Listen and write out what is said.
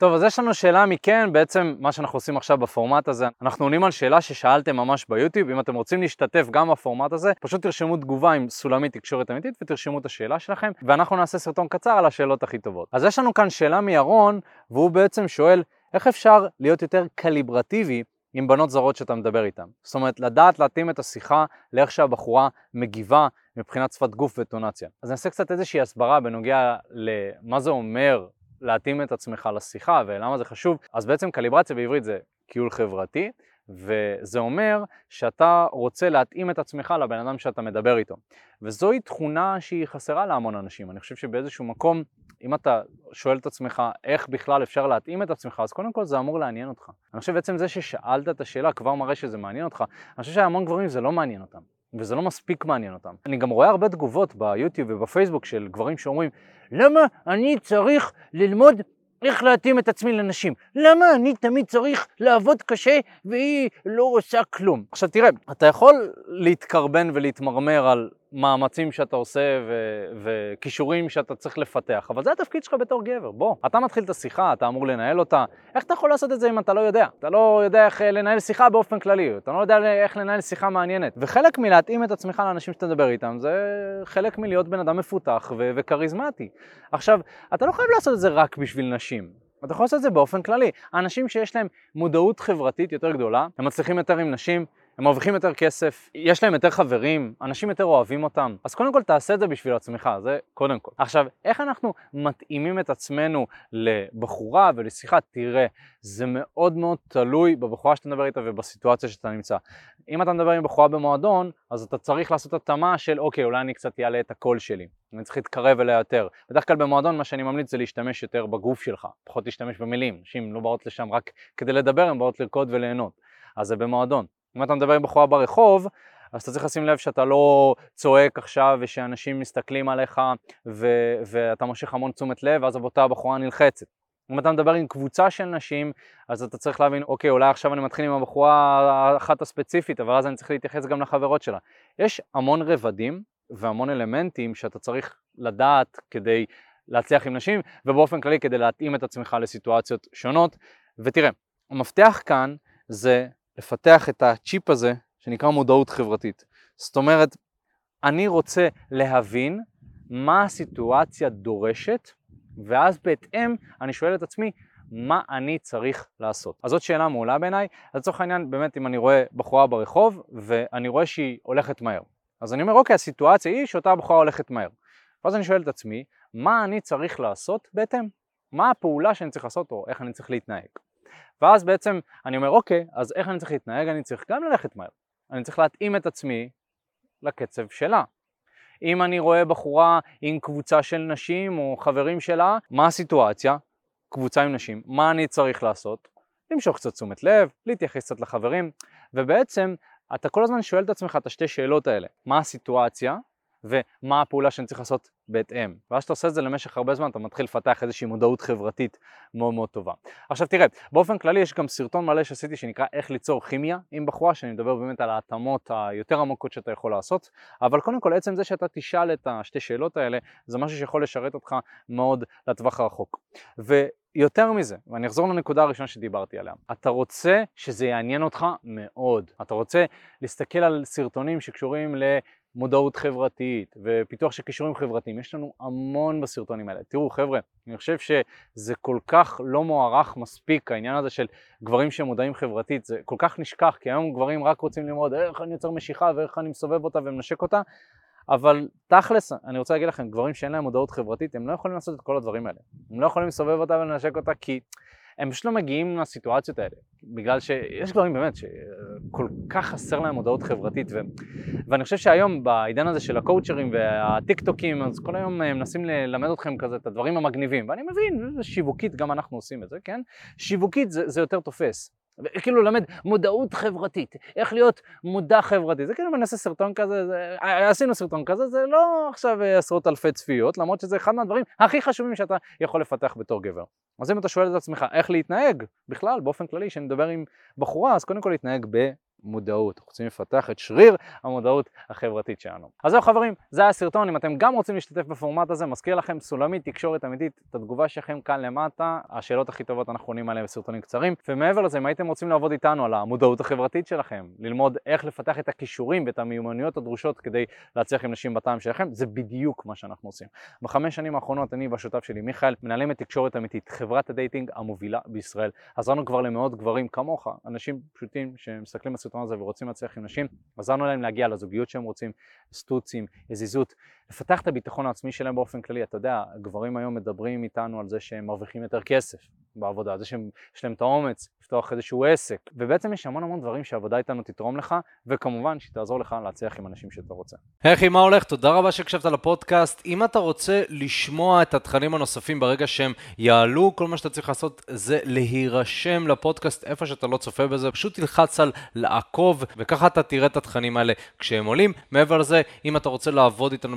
טוב, אז יש לנו שאלה מכן, בעצם מה שאנחנו עושים עכשיו בפורמט הזה, אנחנו עונים על שאלה ששאלתם ממש ביוטיוב, אם אתם רוצים להשתתף גם בפורמט הזה, פשוט תרשמו תגובה עם סולמית תקשורת אמיתית ותרשמו את השאלה שלכם, ואנחנו נעשה סרטון קצר על השאלות הכי טובות. אז יש לנו כאן שאלה מירון, והוא בעצם שואל, איך אפשר להיות יותר קליברטיבי עם בנות זרות שאתה מדבר איתן. זאת אומרת, לדעת להתאים את השיחה לאיך שהבחורה מגיבה מבחינת שפת גוף וטונציה. אז אני אעשה קצת איזושהי הסברה בנוגע למה זה אומר להתאים את עצמך לשיחה ולמה זה חשוב. אז בעצם קליברציה בעברית זה קיול חברתי, וזה אומר שאתה רוצה להתאים את עצמך לבן אדם שאתה מדבר איתו. וזוהי תכונה שהיא חסרה להמון אנשים. אני חושב שבאיזשהו מקום, אם אתה שואל את עצמך איך בכלל אפשר להתאים את עצמך, אז קודם כל זה אמור לעניין אותך. אני חושב בעצם זה ששאלת את השאלה כבר מראה שזה מעניין אותך. אני חושב שהמון גברים זה לא מעניין אותם. וזה לא מספיק מעניין אותם. אני גם רואה הרבה תגובות ביוטיוב ובפייסבוק של גברים שאומרים למה אני צריך ללמוד איך להתאים את עצמי לנשים? למה אני תמיד צריך לעבוד קשה והיא לא עושה כלום? עכשיו תראה, אתה יכול להתקרבן ולהתמרמר על מאמצים שאתה עושה ו- וכישורים שאתה צריך לפתח, אבל זה התפקיד שלך בתור גבר, בוא. אתה מתחיל את השיחה, אתה אמור לנהל אותה. איך אתה יכול לעשות את זה אם אתה לא יודע? אתה לא יודע איך אה, לנהל שיחה באופן כללי, אתה לא יודע איך לנהל שיחה מעניינת. וחלק מלהתאים את עצמך לאנשים שאתה מדבר איתם, זה חלק מלהיות בן אדם מפותח ו- וכריזמטי. עכשיו, אתה לא חייב לעשות את זה רק בשביל נשים. אתה יכול לעשות את זה באופן כללי. האנשים שיש להם מודעות חברתית יותר גדולה, הם מצליחים יותר עם נשים, הם מרוויחים יותר כסף, יש להם יותר חברים, אנשים יותר אוהבים אותם. אז קודם כל תעשה את זה בשביל עצמך, זה קודם כל. עכשיו, איך אנחנו מתאימים את עצמנו לבחורה ולשיחה? תראה, זה מאוד מאוד תלוי בבחורה שאתה מדבר איתה ובסיטואציה שאתה נמצא. אם אתה מדבר עם בחורה במועדון, אז אתה צריך לעשות התאמה של אוקיי, אולי אני קצת אעלה את הקול שלי. אני צריך להתקרב אליה יותר. בדרך כלל במועדון מה שאני ממליץ זה להשתמש יותר בגוף שלך, פחות להשתמש במילים. נשים לא באות לשם רק כדי לדבר, הן באות לרקוד וליהנות. אז זה במועדון. אם אתה מדבר עם בחורה ברחוב, אז אתה צריך לשים לב שאתה לא צועק עכשיו ושאנשים מסתכלים עליך ו- ואתה מושך המון תשומת לב ואז אותה הבחורה נלחצת. אם אתה מדבר עם קבוצה של נשים, אז אתה צריך להבין, אוקיי, אולי עכשיו אני מתחיל עם הבחורה האחת הספציפית, אבל אז אני צריך להתייחס גם לחברות שלה. יש המון רבדים והמון אלמנטים שאתה צריך לדעת כדי להצליח עם נשים, ובאופן כללי כדי להתאים את עצמך לסיטואציות שונות. ותראה, המפתח כאן זה לפתח את הצ'יפ הזה שנקרא מודעות חברתית. זאת אומרת, אני רוצה להבין מה הסיטואציה דורשת, ואז בהתאם אני שואל את עצמי, מה אני צריך לעשות? אז זאת שאלה מעולה בעיניי. לצורך העניין, באמת, אם אני רואה בחורה ברחוב, ואני רואה שהיא הולכת מהר. אז אני אומר, אוקיי, הסיטואציה היא שאותה בחורה הולכת מהר. ואז אני שואל את עצמי, מה אני צריך לעשות בהתאם? מה הפעולה שאני צריך לעשות, או איך אני צריך להתנהג? ואז בעצם אני אומר, אוקיי, אז איך אני צריך להתנהג? אני צריך גם ללכת מהר. אני צריך להתאים את עצמי לקצב שלה. אם אני רואה בחורה עם קבוצה של נשים או חברים שלה, מה הסיטואציה? קבוצה עם נשים, מה אני צריך לעשות? למשוך קצת תשומת לב, להתייחס קצת לחברים, ובעצם אתה כל הזמן שואל את עצמך את השתי שאלות האלה, מה הסיטואציה ומה הפעולה שאני צריך לעשות בהתאם. ואז שאתה עושה את זה למשך הרבה זמן, אתה מתחיל לפתח איזושהי מודעות חברתית מאוד מאוד טובה. עכשיו תראה, באופן כללי יש גם סרטון מלא שעשיתי שנקרא איך ליצור כימיה עם בחורה, שאני מדבר באמת על ההתאמות היותר עמוקות שאתה יכול לעשות, אבל קודם כל עצם זה שאתה תשאל את השתי שאלות האלה, זה משהו שיכול לשרת אותך מאוד לטווח הרחוק. יותר מזה, ואני אחזור לנקודה הראשונה שדיברתי עליה, אתה רוצה שזה יעניין אותך מאוד, אתה רוצה להסתכל על סרטונים שקשורים מודעות חברתית ופיתוח של כישורים חברתיים, יש לנו המון בסרטונים האלה. תראו חבר'ה, אני חושב שזה כל כך לא מוערך מספיק העניין הזה של גברים שמודעים חברתית, זה כל כך נשכח, כי היום גברים רק רוצים ללמוד איך אני יוצר משיכה ואיך אני מסובב אותה ומנשק אותה, אבל תכלס, אני רוצה להגיד לכם, גברים שאין להם מודעות חברתית, הם לא יכולים לעשות את כל הדברים האלה. הם לא יכולים לסובב אותה ולנשק אותה כי הם פשוט לא מגיעים לסיטואציות האלה, בגלל שיש גברים באמת שכל כך חסר להם מודעות חברתית, ו... ואני חושב שהיום בעידן הזה של הקואוצ'רים והטיק טוקים, אז כל היום מנסים ללמד אתכם כזה את הדברים המגניבים, ואני מבין, שיווקית גם אנחנו עושים את זה, כן? שיווקית זה, זה יותר תופס. כאילו ללמד מודעות חברתית, איך להיות מודע חברתי, זה כאילו אעשה סרטון כזה, זה, עשינו סרטון כזה, זה לא עכשיו עשרות אלפי צפיות, למרות שזה אחד מהדברים הכי חשובים שאתה יכול לפתח בתור גבר. אז אם אתה שואל את עצמך איך להתנהג, בכלל, באופן כללי, כשאני מדבר עם בחורה, אז קודם כל להתנהג מודעות, אנחנו רוצים לפתח את שריר המודעות החברתית שלנו. אז זהו חברים, זה היה הסרטון, אם אתם גם רוצים להשתתף בפורמט הזה, מזכיר לכם סולמית תקשורת אמיתית, את התגובה שלכם כאן למטה, השאלות הכי טובות אנחנו עונים עליהן בסרטונים קצרים, ומעבר לזה, אם הייתם רוצים לעבוד איתנו על המודעות החברתית שלכם, ללמוד איך לפתח את הכישורים ואת המיומנויות הדרושות כדי להצליח עם נשים בטעם שלכם, זה בדיוק מה שאנחנו עושים. בחמש שנים האחרונות אני והשותף שלי מיכאל מנהלים את תקשורת אמיתית, חברת ה dating המובילה בישראל. עזרנו כבר למאות גברים כמוך, אנשים פשוטים שמסתכלים בסרטון הזה ורוצים להצליח עם נשים, עזרנו להם להגיע לזוגיות שהם רוצים, סטוצים, יזיזות, לפתח את הביטחון העצמי שלהם באופן כללי. אתה יודע, גברים היום מדברים איתנו על זה שהם מרוויחים יותר כסף בעבודה, על זה שיש להם את האומץ לפתוח איזשהו עסק, ובעצם יש המון המון דברים שהעבודה איתנו תתרום לך, וכמובן שהיא תעזור לך להצליח עם אנשים שאתה רוצה. היי אחי, מה הולך? תודה רבה שהקשבת לפודקאסט. אם אתה רוצה לשמוע את התכנים הנוספים ברגע שהם יעלו, כל מה שאתה צריך לעשות זה להירשם לפודקאסט איפה שאתה לא צופה בזה, פשוט תלחץ על לעקוב, וככה אתה תראה את התכנים האלה כשהם עולים. מעבר לזה, אם אתה רוצה לעבוד איתנו